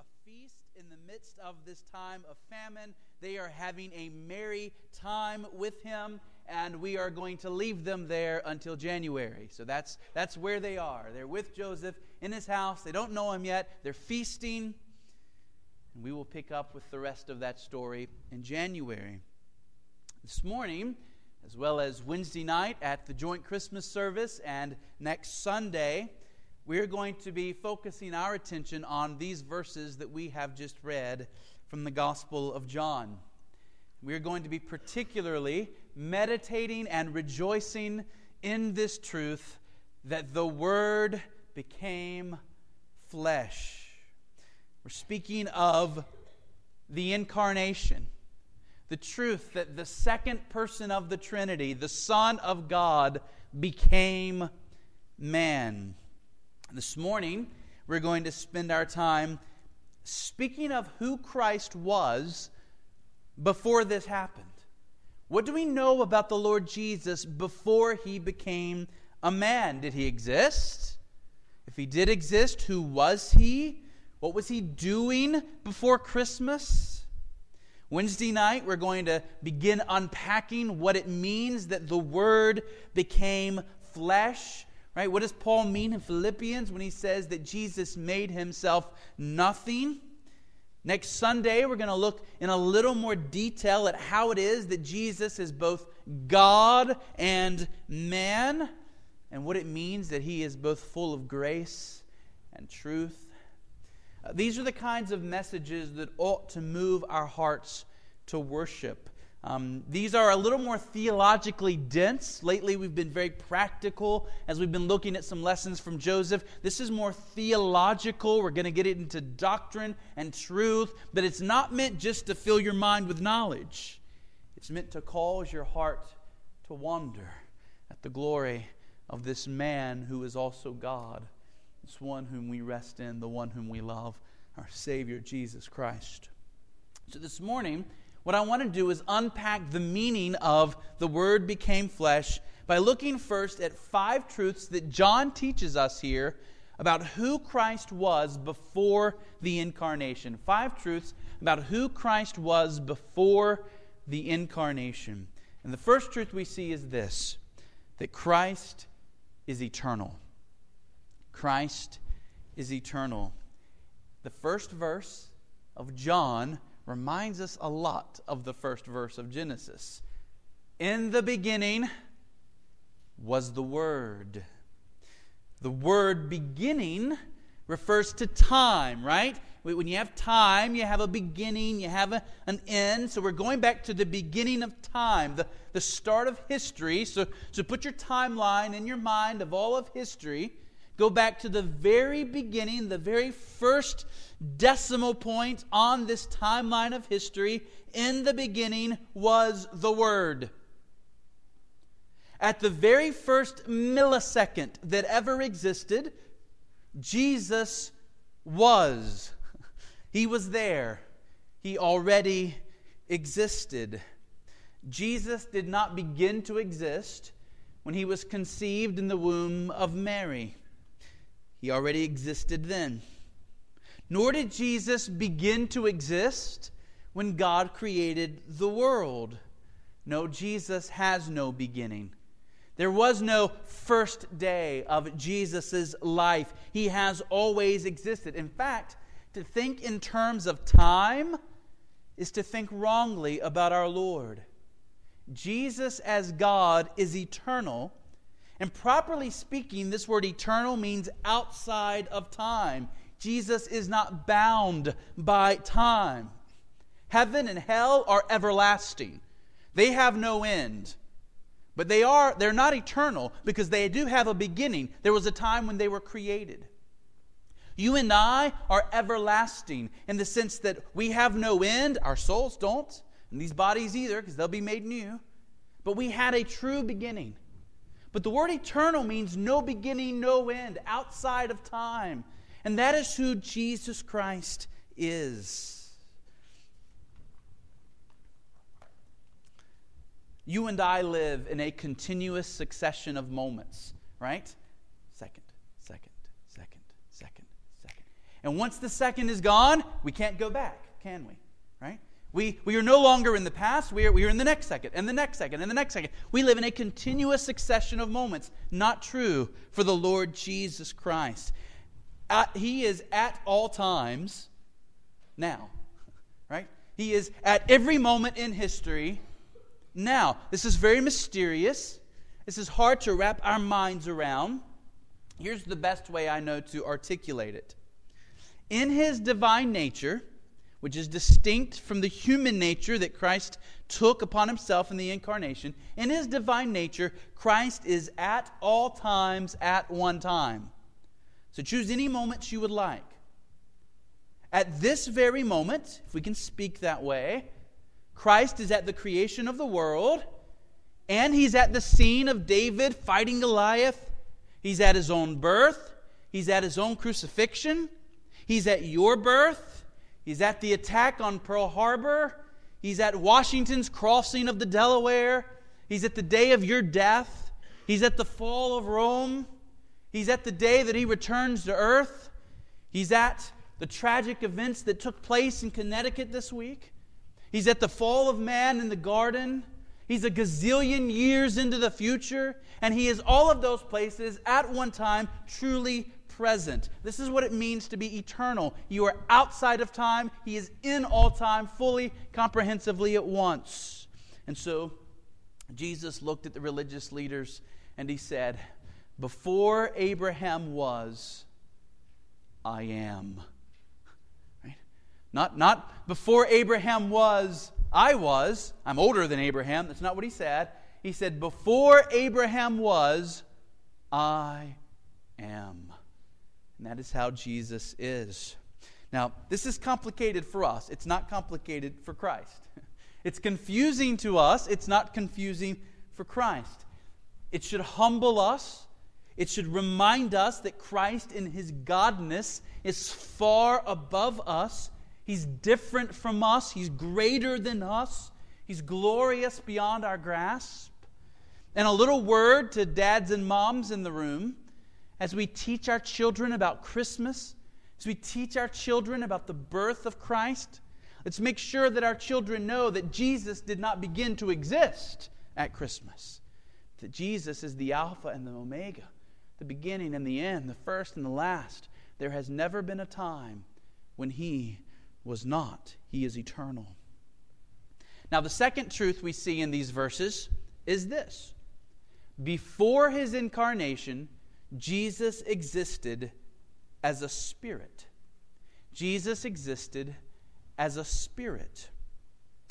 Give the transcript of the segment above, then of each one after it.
a feast in the midst of this time of famine. They are having a merry time with him, and we are going to leave them there until January. So that's, that's where they are. They're with Joseph in his house. They don't know him yet. They're feasting. And we will pick up with the rest of that story in January. This morning, as well as Wednesday night at the joint Christmas service and next Sunday, we're going to be focusing our attention on these verses that we have just read from the Gospel of John. We're going to be particularly meditating and rejoicing in this truth that the Word became flesh. We're speaking of the incarnation, the truth that the second person of the Trinity, the Son of God, became man. This morning, we're going to spend our time speaking of who Christ was before this happened. What do we know about the Lord Jesus before he became a man? Did he exist? If he did exist, who was he? What was he doing before Christmas? Wednesday night, we're going to begin unpacking what it means that the Word became flesh Right? What does Paul mean in Philippians when he says that Jesus made himself nothing? Next Sunday, we're going to look in a little more detail at how it is that Jesus is both God and man, and what it means that he is both full of grace and truth. Uh, these are the kinds of messages that ought to move our hearts to worship. Um, these are a little more theologically dense. Lately, we've been very practical as we've been looking at some lessons from Joseph. This is more theological. We're going to get it into doctrine and truth, but it's not meant just to fill your mind with knowledge. It's meant to cause your heart to wonder at the glory of this man who is also God, this one whom we rest in, the one whom we love, our Savior, Jesus Christ. So this morning, what I want to do is unpack the meaning of the Word became flesh by looking first at five truths that John teaches us here about who Christ was before the incarnation. Five truths about who Christ was before the incarnation. And the first truth we see is this that Christ is eternal. Christ is eternal. The first verse of John reminds us a lot of the first verse of Genesis. In the beginning was the Word. The word beginning refers to time, right? When you have time, you have a beginning, you have a, an end. So we're going back to the beginning of time, the, the start of history. So, so put your timeline in your mind of all of history. Go back to the very beginning, the very first decimal point on this timeline of history. In the beginning was the Word. At the very first millisecond that ever existed, Jesus was. He was there. He already existed. Jesus did not begin to exist when he was conceived in the womb of Mary. He already existed then. Nor did Jesus begin to exist when God created the world. No, Jesus has no beginning. There was no first day of Jesus' life. He has always existed. In fact, to think in terms of time is to think wrongly about our Lord. Jesus, as God, is eternal and properly speaking, this word eternal means outside of time. Jesus is not bound by time. Heaven and hell are everlasting. They have no end. But they are they're not eternal because they do have a beginning. There was a time when they were created. You and I are everlasting in the sense that we have no end, our souls don't, and these bodies either because they'll be made new. But we had a true beginning. But the word eternal means no beginning, no end, outside of time. And that is who Jesus Christ is. You and I live in a continuous succession of moments, right? Second, second, second, second, second. And once the second is gone, we can't go back, can we? We, we are no longer in the past, we are, we are in the next second, and the next second, and the next second. We live in a continuous succession of moments. Not true for the Lord Jesus Christ. At, he is at all times now, right? He is at every moment in history now. This is very mysterious. This is hard to wrap our minds around. Here's the best way I know to articulate it. In his divine nature, which is distinct from the human nature that Christ took upon himself in the incarnation, in his divine nature, Christ is at all times at one time. So choose any moments you would like. At this very moment, if we can speak that way, Christ is at the creation of the world, and he's at the scene of David fighting Goliath. He's at his own birth, he's at his own crucifixion, he's at your birth, he's at the attack on Pearl Harbor, he's at Washington's crossing of the Delaware, he's at the day of your death, he's at the fall of Rome, he's at the day that he returns to earth, he's at the tragic events that took place in Connecticut this week. He's at the fall of man in the garden. He's a gazillion years into the future. And he is all of those places at one time truly present. This is what it means to be eternal. You are outside of time, he is in all time, fully, comprehensively at once. And so Jesus looked at the religious leaders and he said, Before Abraham was, I am. Not, not before Abraham was, I was. I'm older than Abraham. That's not what he said. He said, Before Abraham was, I am. And that is how Jesus is. Now, this is complicated for us. It's not complicated for Christ. It's confusing to us. It's not confusing for Christ. It should humble us. It should remind us that Christ, in his godness, is far above us He's different from us, He's greater than us, He's glorious beyond our grasp. And a little word to dads and moms in the room as we teach our children about Christmas, as we teach our children about the birth of Christ. Let's make sure that our children know that Jesus did not begin to exist at Christmas. That Jesus is the Alpha and the Omega, the beginning and the end, the first and the last. There has never been a time when He was not. He is eternal. Now, the second truth we see in these verses is this before his incarnation, Jesus existed as a spirit. Jesus existed as a spirit.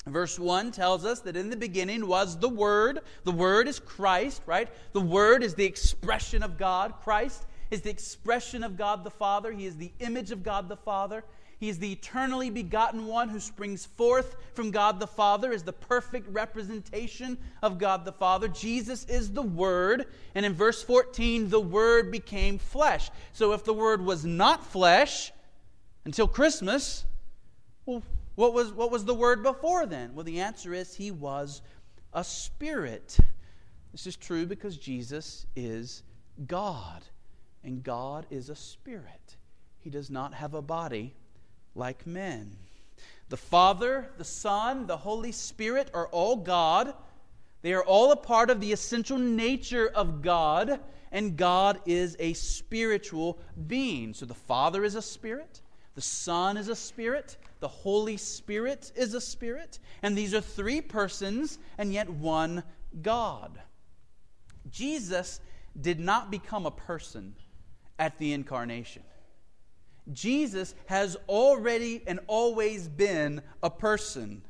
Verse 1 tells us that in the beginning was the Word. The Word is Christ, right? The Word is the expression of God. Christ is the expression of God the Father. He is the image of God the Father. He is the eternally begotten one who springs forth from God the Father, is the perfect representation of God the Father. Jesus is the Word. And in verse 14, the Word became flesh. So if the Word was not flesh until Christmas, well, what was, what was the Word before then? Well, the answer is He was a spirit. This is true because Jesus is God, and God is a spirit. He does not have a body like men. The Father, the Son, the Holy Spirit are all God. They are all a part of the essential nature of God, and God is a spiritual being. So the Father is a spirit, the Son is a spirit, the Holy Spirit is a spirit, and these are three persons and yet one God. Jesus did not become a person at the incarnation. Jesus has already and always been a person.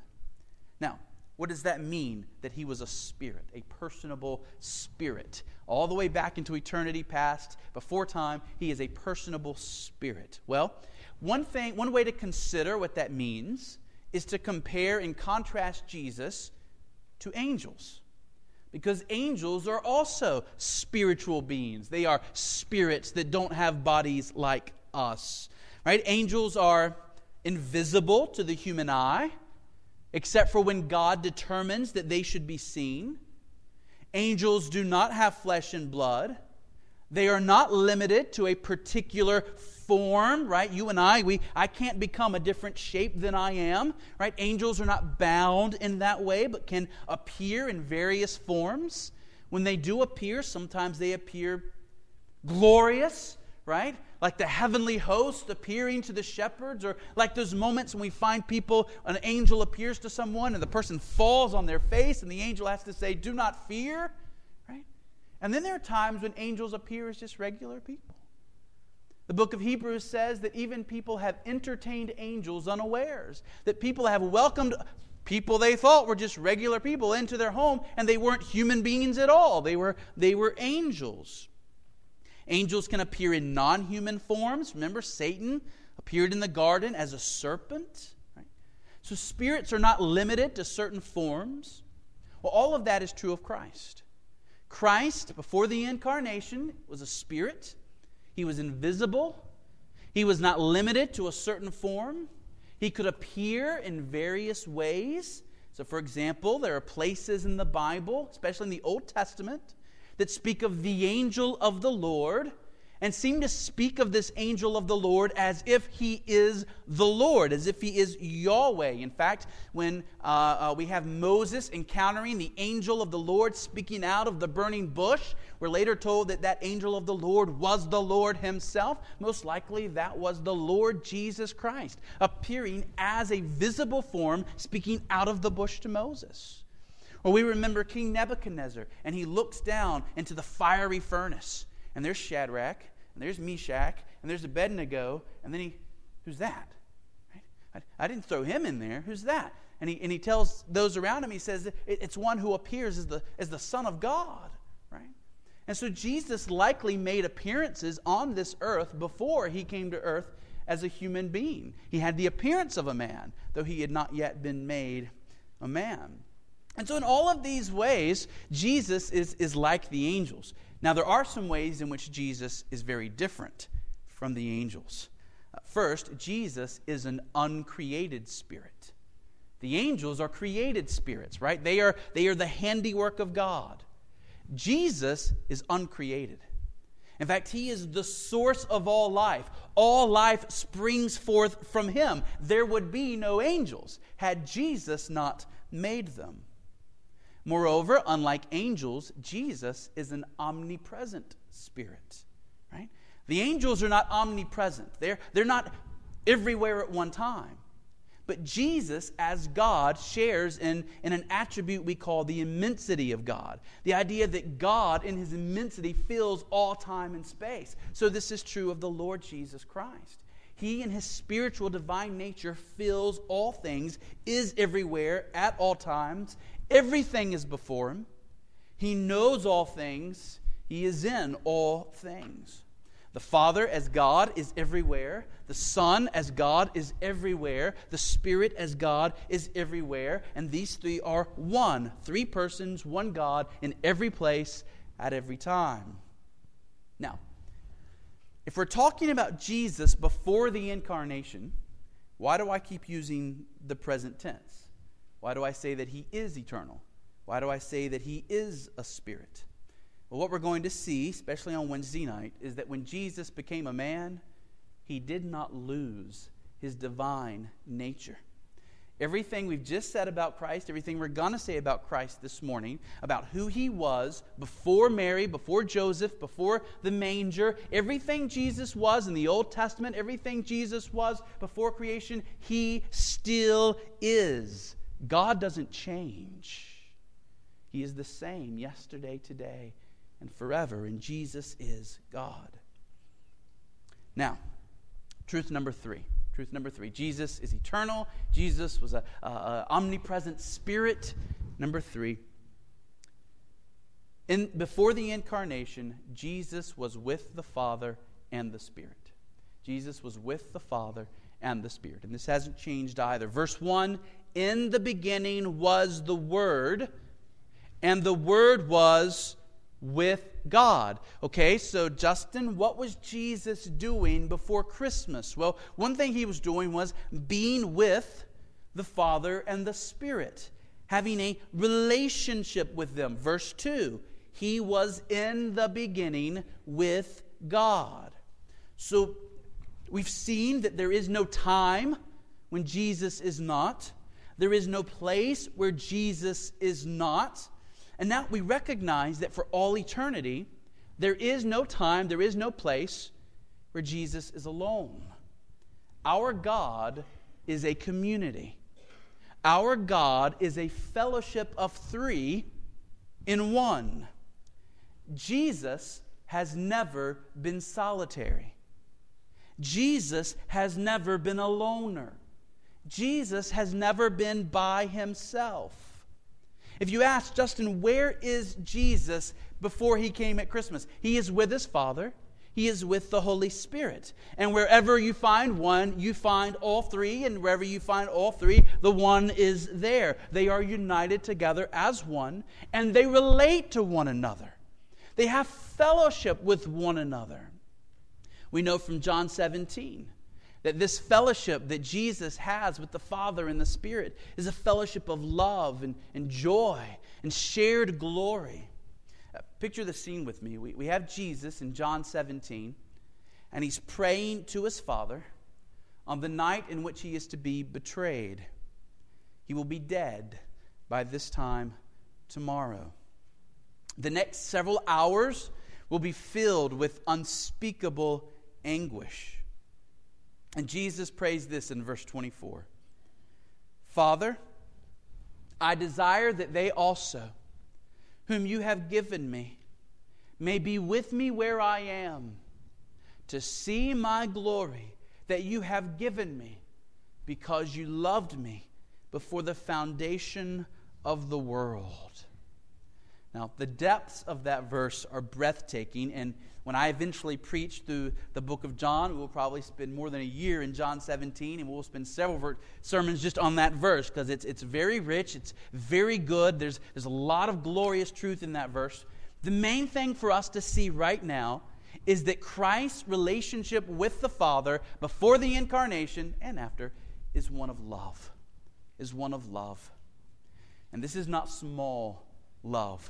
Now, what does that mean that he was a spirit, a personable spirit? All the way back into eternity past, before time, he is a personable spirit. Well, one thing, one way to consider what that means is to compare and contrast Jesus to angels. Because angels are also spiritual beings. They are spirits that don't have bodies like us. Right? Angels are invisible to the human eye, except for when God determines that they should be seen. Angels do not have flesh and blood. They are not limited to a particular form, right? You and I, we I can't become a different shape than I am, right? Angels are not bound in that way, but can appear in various forms. When they do appear, sometimes they appear glorious, right? Like the heavenly host appearing to the shepherds, or like those moments when we find people, an angel appears to someone and the person falls on their face, and the angel has to say, Do not fear, right? And then there are times when angels appear as just regular people. The book of Hebrews says that even people have entertained angels unawares, that people have welcomed people they thought were just regular people into their home, and they weren't human beings at all. They were, they were angels. Angels can appear in non human forms. Remember, Satan appeared in the garden as a serpent. Right? So, spirits are not limited to certain forms. Well, all of that is true of Christ. Christ, before the incarnation, was a spirit, he was invisible, he was not limited to a certain form. He could appear in various ways. So, for example, there are places in the Bible, especially in the Old Testament, that speak of the angel of the Lord and seem to speak of this angel of the Lord as if he is the Lord, as if he is Yahweh. In fact, when uh, uh, we have Moses encountering the angel of the Lord speaking out of the burning bush, we're later told that that angel of the Lord was the Lord himself. Most likely, that was the Lord Jesus Christ, appearing as a visible form, speaking out of the bush to Moses. Or we remember King Nebuchadnezzar, and he looks down into the fiery furnace. And there's Shadrach, and there's Meshach, and there's Abednego, and then he, who's that? I, I, didn't throw him in there. Who's that? And he, and he tells those around him, he says, it, it's one who appears as the, as the Son of God. Right? And so Jesus likely made appearances on this earth before he came to earth as a human being. He had the appearance of a man, though he had not yet been made a man. And so, in all of these ways, Jesus is, is like the angels. Now, there are some ways in which Jesus is very different from the angels. Uh, first, Jesus is an uncreated spirit. The angels are created spirits, right? They are, they are the handiwork of God. Jesus is uncreated. In fact, he is the source of all life. All life springs forth from him. There would be no angels had Jesus not made them. Moreover, unlike angels, Jesus is an omnipresent spirit, right? The angels are not omnipresent. They're, they're not everywhere at one time. But Jesus, as God, shares in, in an attribute we call the immensity of God. The idea that God, in his immensity, fills all time and space. So, this is true of the Lord Jesus Christ. He, in his spiritual divine nature, fills all things, is everywhere at all times, Everything is before him. He knows all things. He is in all things. The Father, as God, is everywhere. The Son, as God, is everywhere. The Spirit, as God, is everywhere. And these three are one three persons, one God, in every place, at every time. Now, if we're talking about Jesus before the incarnation, why do I keep using the present tense? Why do I say that he is eternal? Why do I say that he is a spirit? Well, what we're going to see, especially on Wednesday night, is that when Jesus became a man, he did not lose his divine nature. Everything we've just said about Christ, everything we're going to say about Christ this morning, about who he was before Mary, before Joseph, before the manger, everything Jesus was in the Old Testament, everything Jesus was before creation, he still is. God doesn't change. He is the same yesterday, today, and forever, and Jesus is God. Now, truth number three. Truth number three Jesus is eternal. Jesus was an omnipresent spirit. Number three, in, before the incarnation, Jesus was with the Father and the Spirit. Jesus was with the Father and the Spirit. And this hasn't changed either. Verse 1 in the beginning was the Word, and the Word was with God. Okay, so Justin, what was Jesus doing before Christmas? Well, one thing he was doing was being with the Father and the Spirit, having a relationship with them. Verse 2 He was in the beginning with God. So We've seen that there is no time when Jesus is not. There is no place where Jesus is not. And now we recognize that for all eternity, there is no time, there is no place where Jesus is alone. Our God is a community. Our God is a fellowship of three in one. Jesus has never been solitary. Jesus has never been a loner. Jesus has never been by himself. If you ask Justin, where is Jesus before he came at Christmas? He is with his Father. He is with the Holy Spirit. And wherever you find one, you find all three. And wherever you find all three, the one is there. They are united together as one, and they relate to one another. They have fellowship with one another. We know from John 17 that this fellowship that Jesus has with the Father and the Spirit is a fellowship of love and, and joy and shared glory. Uh, picture the scene with me. We, we have Jesus in John 17, and he's praying to his Father on the night in which he is to be betrayed. He will be dead by this time tomorrow. The next several hours will be filled with unspeakable anguish. And Jesus prays this in verse 24 Father, I desire that they also, whom you have given me, may be with me where I am, to see my glory that you have given me, because you loved me before the foundation of the world. Now, the depths of that verse are breathtaking, and when I eventually preach through the book of John, we'll probably spend more than a year in John 17, and we'll spend several ver- sermons just on that verse because it's, it's very rich, it's very good. There's, there's a lot of glorious truth in that verse. The main thing for us to see right now is that Christ's relationship with the Father before the incarnation and after is one of love. Is one of love. And this is not small love.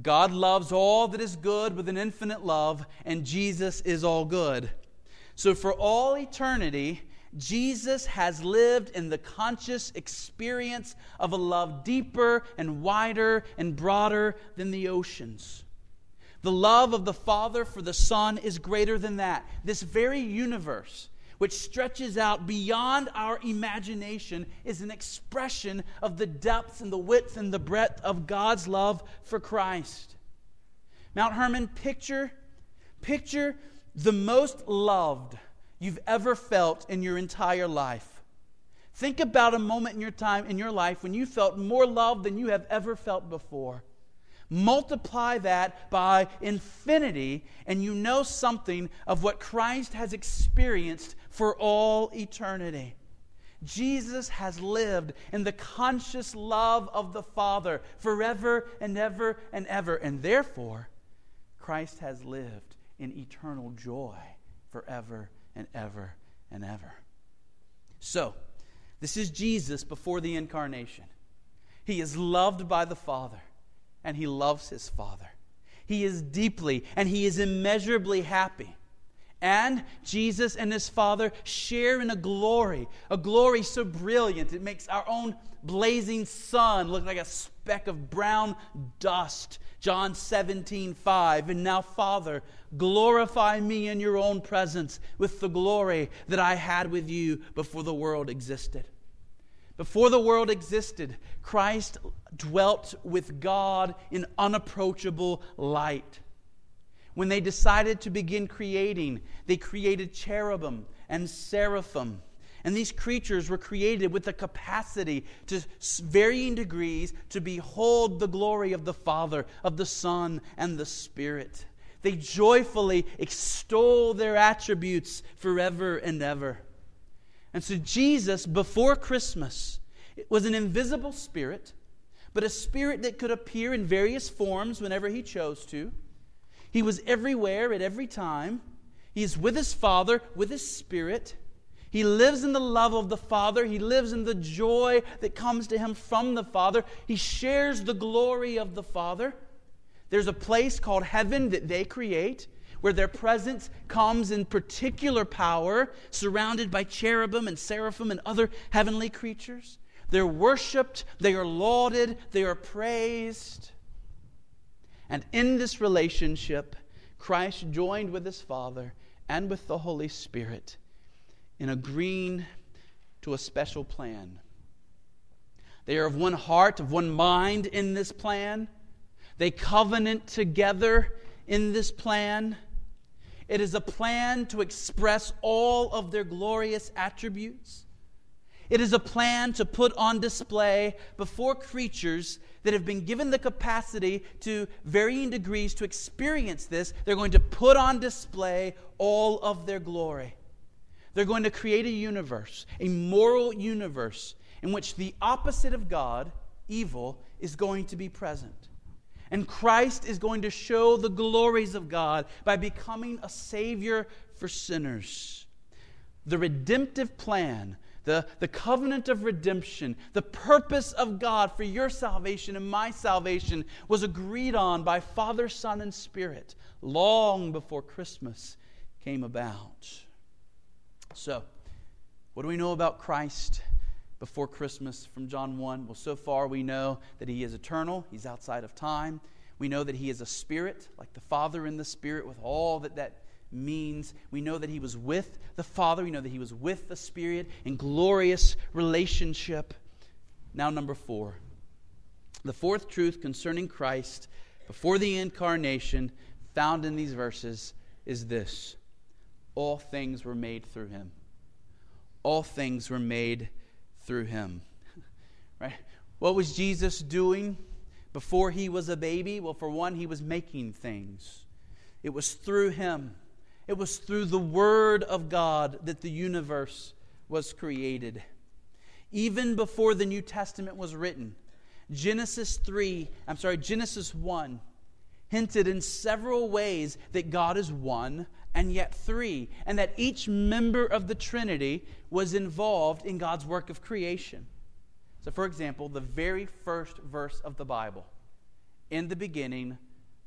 God loves all that is good with an infinite love, and Jesus is all good. So, for all eternity, Jesus has lived in the conscious experience of a love deeper and wider and broader than the oceans. The love of the Father for the Son is greater than that. This very universe which stretches out beyond our imagination, is an expression of the depth and the width and the breadth of God's love for Christ. Mount Hermon, picture, picture the most loved you've ever felt in your entire life. Think about a moment in your time in your life when you felt more love than you have ever felt before. Multiply that by infinity, and you know something of what Christ has experienced for all eternity. Jesus has lived in the conscious love of the Father forever and ever and ever. And therefore, Christ has lived in eternal joy forever and ever and ever. So, this is Jesus before the incarnation. He is loved by the Father and he loves his Father. He is deeply and he is immeasurably happy. And Jesus and his Father share in a glory, a glory so brilliant it makes our own blazing sun look like a speck of brown dust. John 17, 5. And now, Father, glorify me in your own presence with the glory that I had with you before the world existed. Before the world existed, Christ dwelt with God in unapproachable light. When they decided to begin creating, they created cherubim and seraphim. And these creatures were created with the capacity to varying degrees to behold the glory of the Father, of the Son, and the Spirit. They joyfully extol their attributes forever and ever. And so, Jesus, before Christmas, was an invisible spirit, but a spirit that could appear in various forms whenever he chose to. He was everywhere at every time. He is with his Father, with his Spirit. He lives in the love of the Father. He lives in the joy that comes to him from the Father. He shares the glory of the Father. There's a place called heaven that they create where their presence comes in particular power, surrounded by cherubim and seraphim and other heavenly creatures. They're worshiped, they are lauded, they are praised. And in this relationship, Christ joined with his Father and with the Holy Spirit in agreeing to a special plan. They are of one heart, of one mind in this plan. They covenant together in this plan. It is a plan to express all of their glorious attributes. It is a plan to put on display before creatures that have been given the capacity to varying degrees to experience this. They're going to put on display all of their glory. They're going to create a universe, a moral universe, in which the opposite of God, evil, is going to be present. And Christ is going to show the glories of God by becoming a Savior for sinners. The redemptive plan, the, the covenant of redemption, the purpose of God for your salvation and my salvation was agreed on by Father, Son, and Spirit long before Christmas came about. So, what do we know about Christ? before Christmas from John 1? Well, so far we know that he is eternal, he's outside of time. We know that he is a spirit, like the Father in the Spirit, with all that that means. We know that he was with the Father, we know that he was with the Spirit in glorious relationship. Now, number four. The fourth truth concerning Christ before the incarnation, found in these verses, is this all things were made through him. All things were made through him. right? What was Jesus doing before he was a baby? Well, for one, he was making things. It was through him. It was through the Word of God that the universe was created. Even before the New Testament was written, Genesis 3, I'm sorry, Genesis 1 hinted in several ways that God is one and yet three, and that each member of the Trinity was involved in God's work of creation. So, for example, the very first verse of the Bible In the beginning,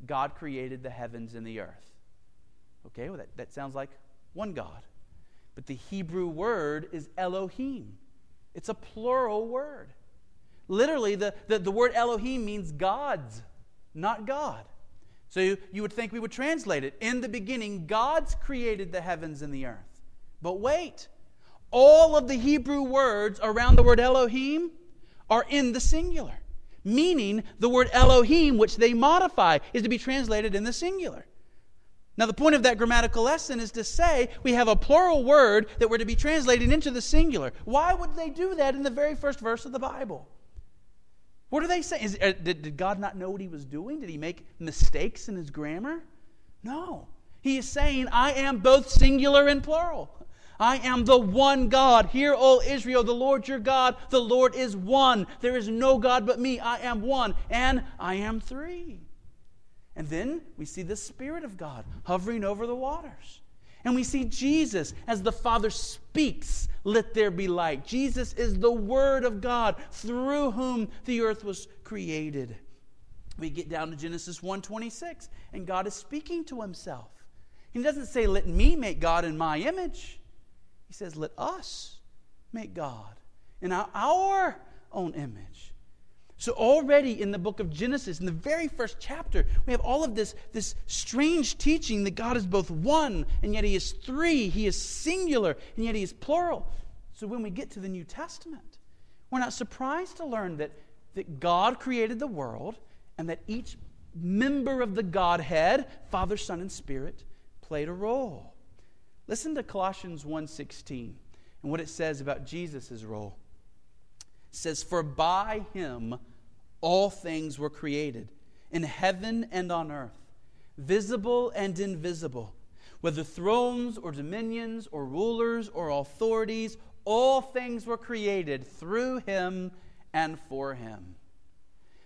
God created the heavens and the earth. Okay, well, that, that sounds like one God. But the Hebrew word is Elohim, it's a plural word. Literally, the, the, the word Elohim means gods, not God. So you, you would think we would translate it. In the beginning, God's created the heavens and the earth. But wait, all of the Hebrew words around the word Elohim are in the singular, meaning the word Elohim, which they modify, is to be translated in the singular. Now, the point of that grammatical lesson is to say we have a plural word that we're to be translated into the singular. Why would they do that in the very first verse of the Bible? What are they saying? Is, uh, did, did God not know what he was doing? Did he make mistakes in his grammar? No. He is saying, I am both singular and plural. I am the one God. Hear, O Israel, the Lord your God, the Lord is one. There is no God but me. I am one, and I am three. And then we see the Spirit of God hovering over the waters. And we see Jesus as the Father speaks, let there be light. Jesus is the Word of God through whom the earth was created. We get down to Genesis 1:26 and God is speaking to himself. He doesn't say let me make God in my image. He says let us make God in our own image. So, already in the book of Genesis, in the very first chapter, we have all of this, this strange teaching that God is both one, and yet He is three. He is singular, and yet He is plural. So, when we get to the New Testament, we're not surprised to learn that, that God created the world and that each member of the Godhead, Father, Son, and Spirit, played a role. Listen to Colossians 1:16 and what it says about Jesus' role says, For by him all things were created, in heaven and on earth, visible and invisible, whether thrones or dominions or rulers or authorities, all things were created through him and for him.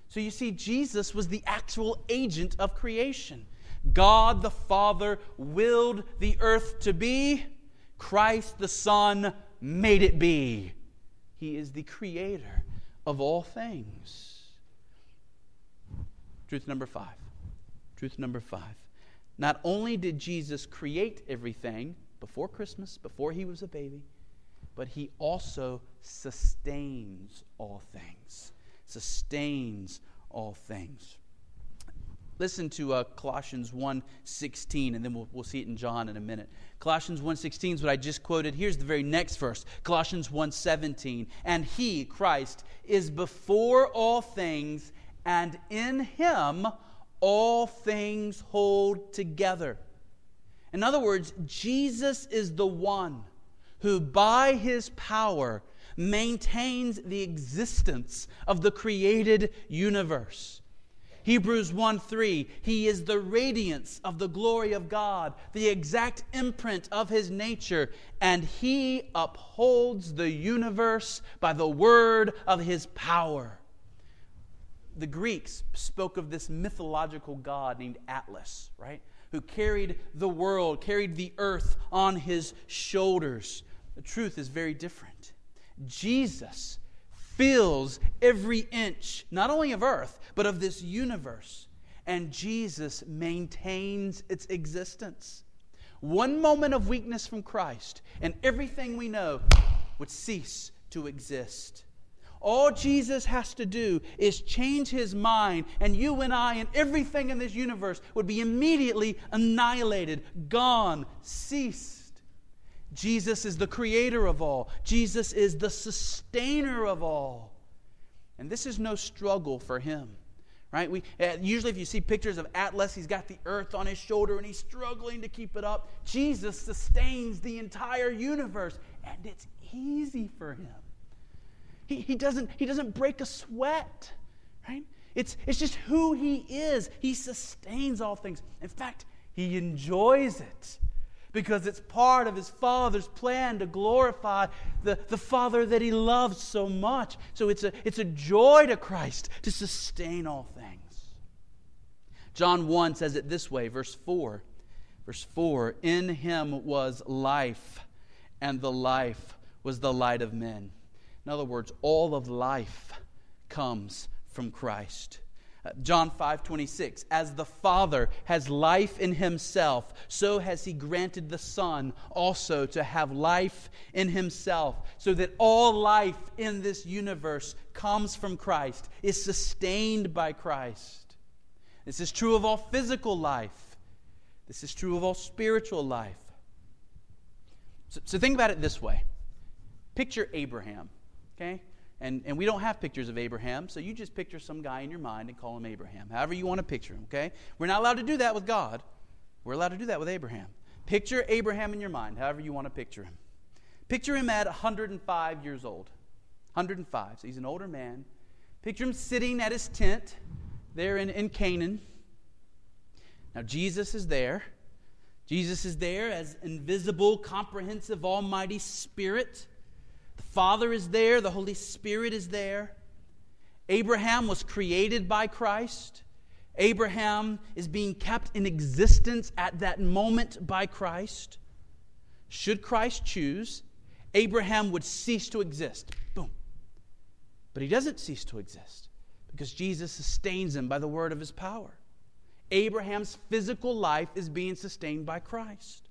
So you see, Jesus was the actual agent of creation. God the Father willed the earth to be, Christ the Son made it be. He is the creator of all things. Truth number five. Truth number five. not only did Jesus create everything before Christmas, before he was a baby, but he also sustains all things. Sustains all things. Listen to uh, Colossians 1.16, and then we'll, we'll see it in John in a minute. Colossians 1.16 is what I just quoted. Here's the very next verse. Colossians 1.17. And he, Christ, is before all things, and in him all things hold together. In other words, Jesus is the one who, by his power, maintains the existence of the created universe. Hebrews 1 3, He is the radiance of the glory of God, the exact imprint of His nature, and He upholds the universe by the word of His power. The Greeks spoke of this mythological god named Atlas, right? Who carried the world, carried the earth on his shoulders. The truth is very different. Jesus fills every inch, not only of earth, but of this universe. And Jesus maintains its existence. One moment of weakness from Christ, and everything we know would cease to exist. All Jesus has to do is change his mind, and you and I and everything in this universe would be immediately annihilated, gone, ceased. Jesus is the creator of all, Jesus is the sustainer of all. And this is no struggle for him. Right? We, uh, usually, if you see pictures of Atlas, he's got the earth on his shoulder and he's struggling to keep it up. Jesus sustains the entire universe, and it's easy for him. He, he, doesn't, he doesn't break a sweat. Right? It's, it's just who he is. He sustains all things. In fact, he enjoys it because it's part of his father's plan to glorify the, the father that he loves so much. So it's a, it's a joy to Christ to sustain all things. John 1 says it this way, verse 4. Verse 4 In him was life, and the life was the light of men. In other words, all of life comes from Christ. John 5 26, as the Father has life in himself, so has he granted the Son also to have life in himself, so that all life in this universe comes from Christ, is sustained by Christ. This is true of all physical life, this is true of all spiritual life. So, so think about it this way picture Abraham, okay? And, and we don't have pictures of Abraham, so you just picture some guy in your mind and call him Abraham, however you want to picture him, okay? We're not allowed to do that with God. We're allowed to do that with Abraham. Picture Abraham in your mind, however you want to picture him. Picture him at 105 years old. 105, so he's an older man. Picture him sitting at his tent there in, in Canaan. Now, Jesus is there. Jesus is there as invisible, comprehensive, almighty spirit. The Father is there, the Holy Spirit is there. Abraham was created by Christ. Abraham is being kept in existence at that moment by Christ. Should Christ choose, Abraham would cease to exist. Boom. But he doesn't cease to exist because Jesus sustains him by the word of his power. Abraham's physical life is being sustained by Christ.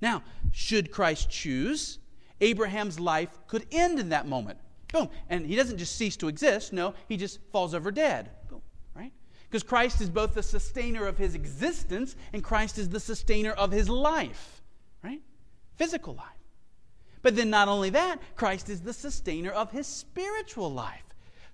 Now, should Christ choose, Abraham's life could end in that moment. Boom. And he doesn't just cease to exist. No, he just falls over dead. Boom. Right? Because Christ is both the sustainer of his existence and Christ is the sustainer of his life. Right? Physical life. But then not only that, Christ is the sustainer of his spiritual life.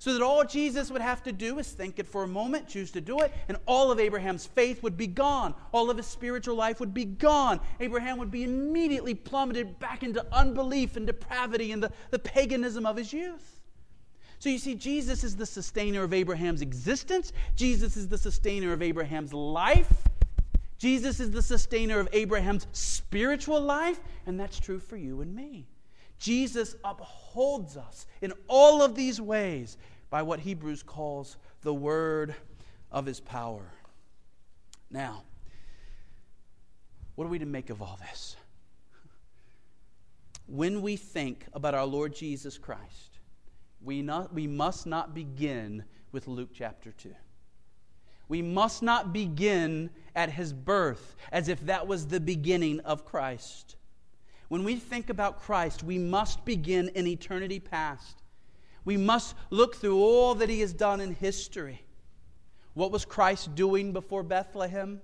So that all Jesus would have to do is think it for a moment, choose to do it, and all of Abraham's faith would be gone. All of his spiritual life would be gone. Abraham would be immediately plummeted back into unbelief and depravity and the, the paganism of his youth. So you see, Jesus is the sustainer of Abraham's existence, Jesus is the sustainer of Abraham's life. Jesus is the sustainer of Abraham's spiritual life, and that's true for you and me. Jesus upholds us in all of these ways by what Hebrews calls the word of his power. Now, what are we to make of all this? When we think about our Lord Jesus Christ, we, not, we must not begin with Luke chapter 2. We must not begin at his birth as if that was the beginning of Christ. When we think about Christ, we must begin in eternity past. We must look through all that he has done in history. What was Christ doing before Bethlehem?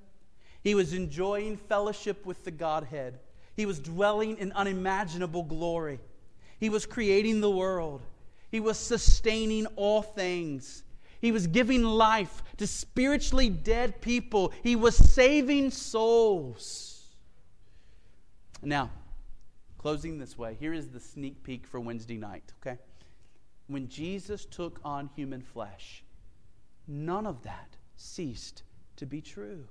He was enjoying fellowship with the Godhead. He was dwelling in unimaginable glory. He was creating the world. He was sustaining all things. He was giving life to spiritually dead people. He was saving souls. Now, closing this way, here is the sneak peek for Wednesday night, okay? When Jesus took on human flesh, none of that ceased to be true.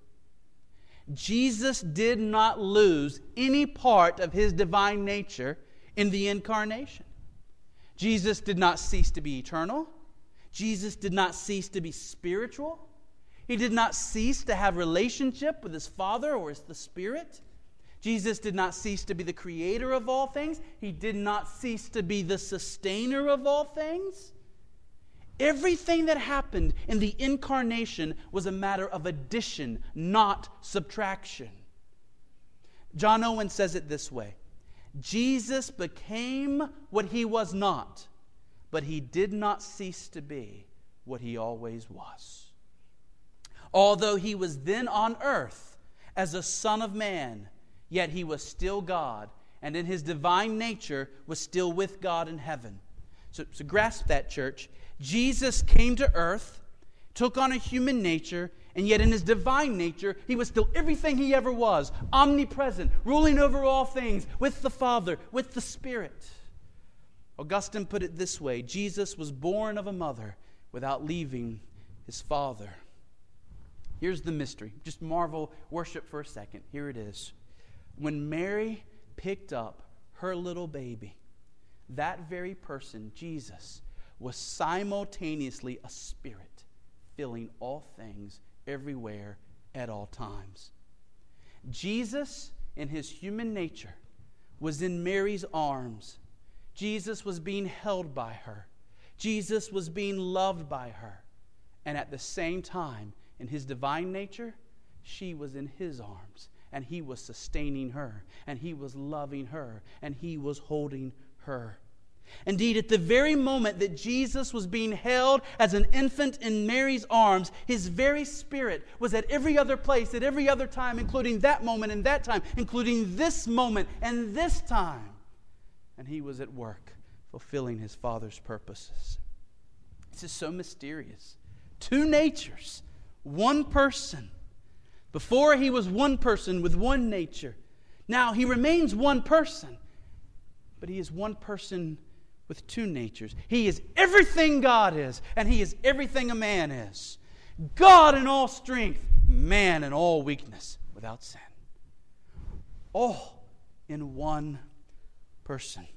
Jesus did not lose any part of his divine nature in the incarnation. Jesus did not cease to be eternal. Jesus did not cease to be spiritual. He did not cease to have relationship with his Father or with the Spirit. Jesus did not cease to be the creator of all things. He did not cease to be the sustainer of all things. Everything that happened in the incarnation was a matter of addition, not subtraction. John Owen says it this way Jesus became what he was not, but he did not cease to be what he always was. Although he was then on earth as a son of man, yet he was still God, and in his divine nature was still with God in heaven. So, so grasp that, church. Jesus came to earth, took on a human nature, and yet in his divine nature, he was still everything he ever was omnipresent, ruling over all things, with the Father, with the Spirit. Augustine put it this way Jesus was born of a mother without leaving his father. Here's the mystery. Just marvel, worship for a second. Here it is. When Mary picked up her little baby, that very person, Jesus, was simultaneously a spirit, filling all things, everywhere, at all times. Jesus, in his human nature, was in Mary's arms. Jesus was being held by her. Jesus was being loved by her. And at the same time, in his divine nature, she was in his arms. And he was sustaining her. And he was loving her. And he was holding her. Indeed, at the very moment that Jesus was being held as an infant in Mary's arms, his very spirit was at every other place, at every other time, including that moment and that time, including this moment and this time. And he was at work, fulfilling his Father's purposes. This is so mysterious. Two natures, one person. Before he was one person with one nature. Now he remains one person, but he is one person with two natures. He is everything God is, and He is everything a man is. God in all strength, man in all weakness, without sin. All in one person.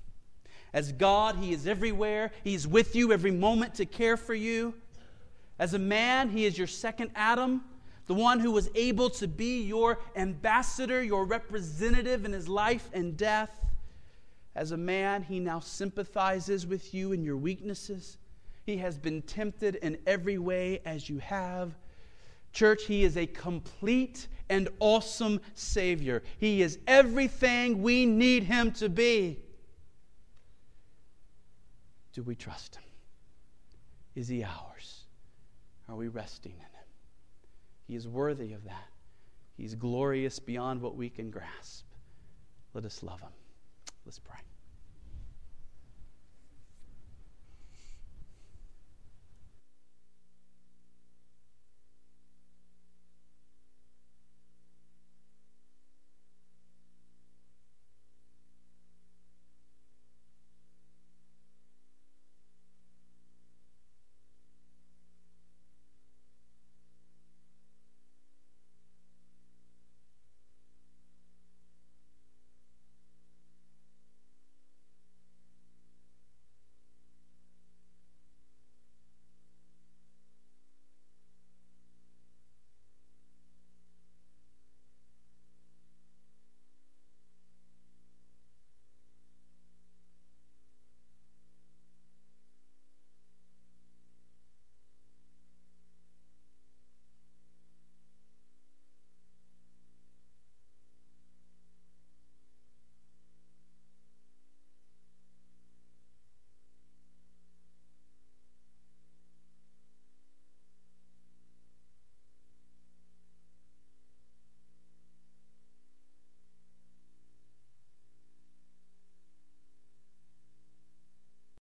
As God, He is everywhere. He is with you every moment to care for you. As a man, He is your second Adam, the one who was able to be your ambassador, your representative in His life and death. As a man, he now sympathizes with you in your weaknesses. He has been tempted in every way as you have. Church, he is a complete and awesome Savior. He is everything we need him to be. Do we trust him? Is he ours? Are we resting in him? He is worthy of that. He's glorious beyond what we can grasp. Let us love him. Let's pray.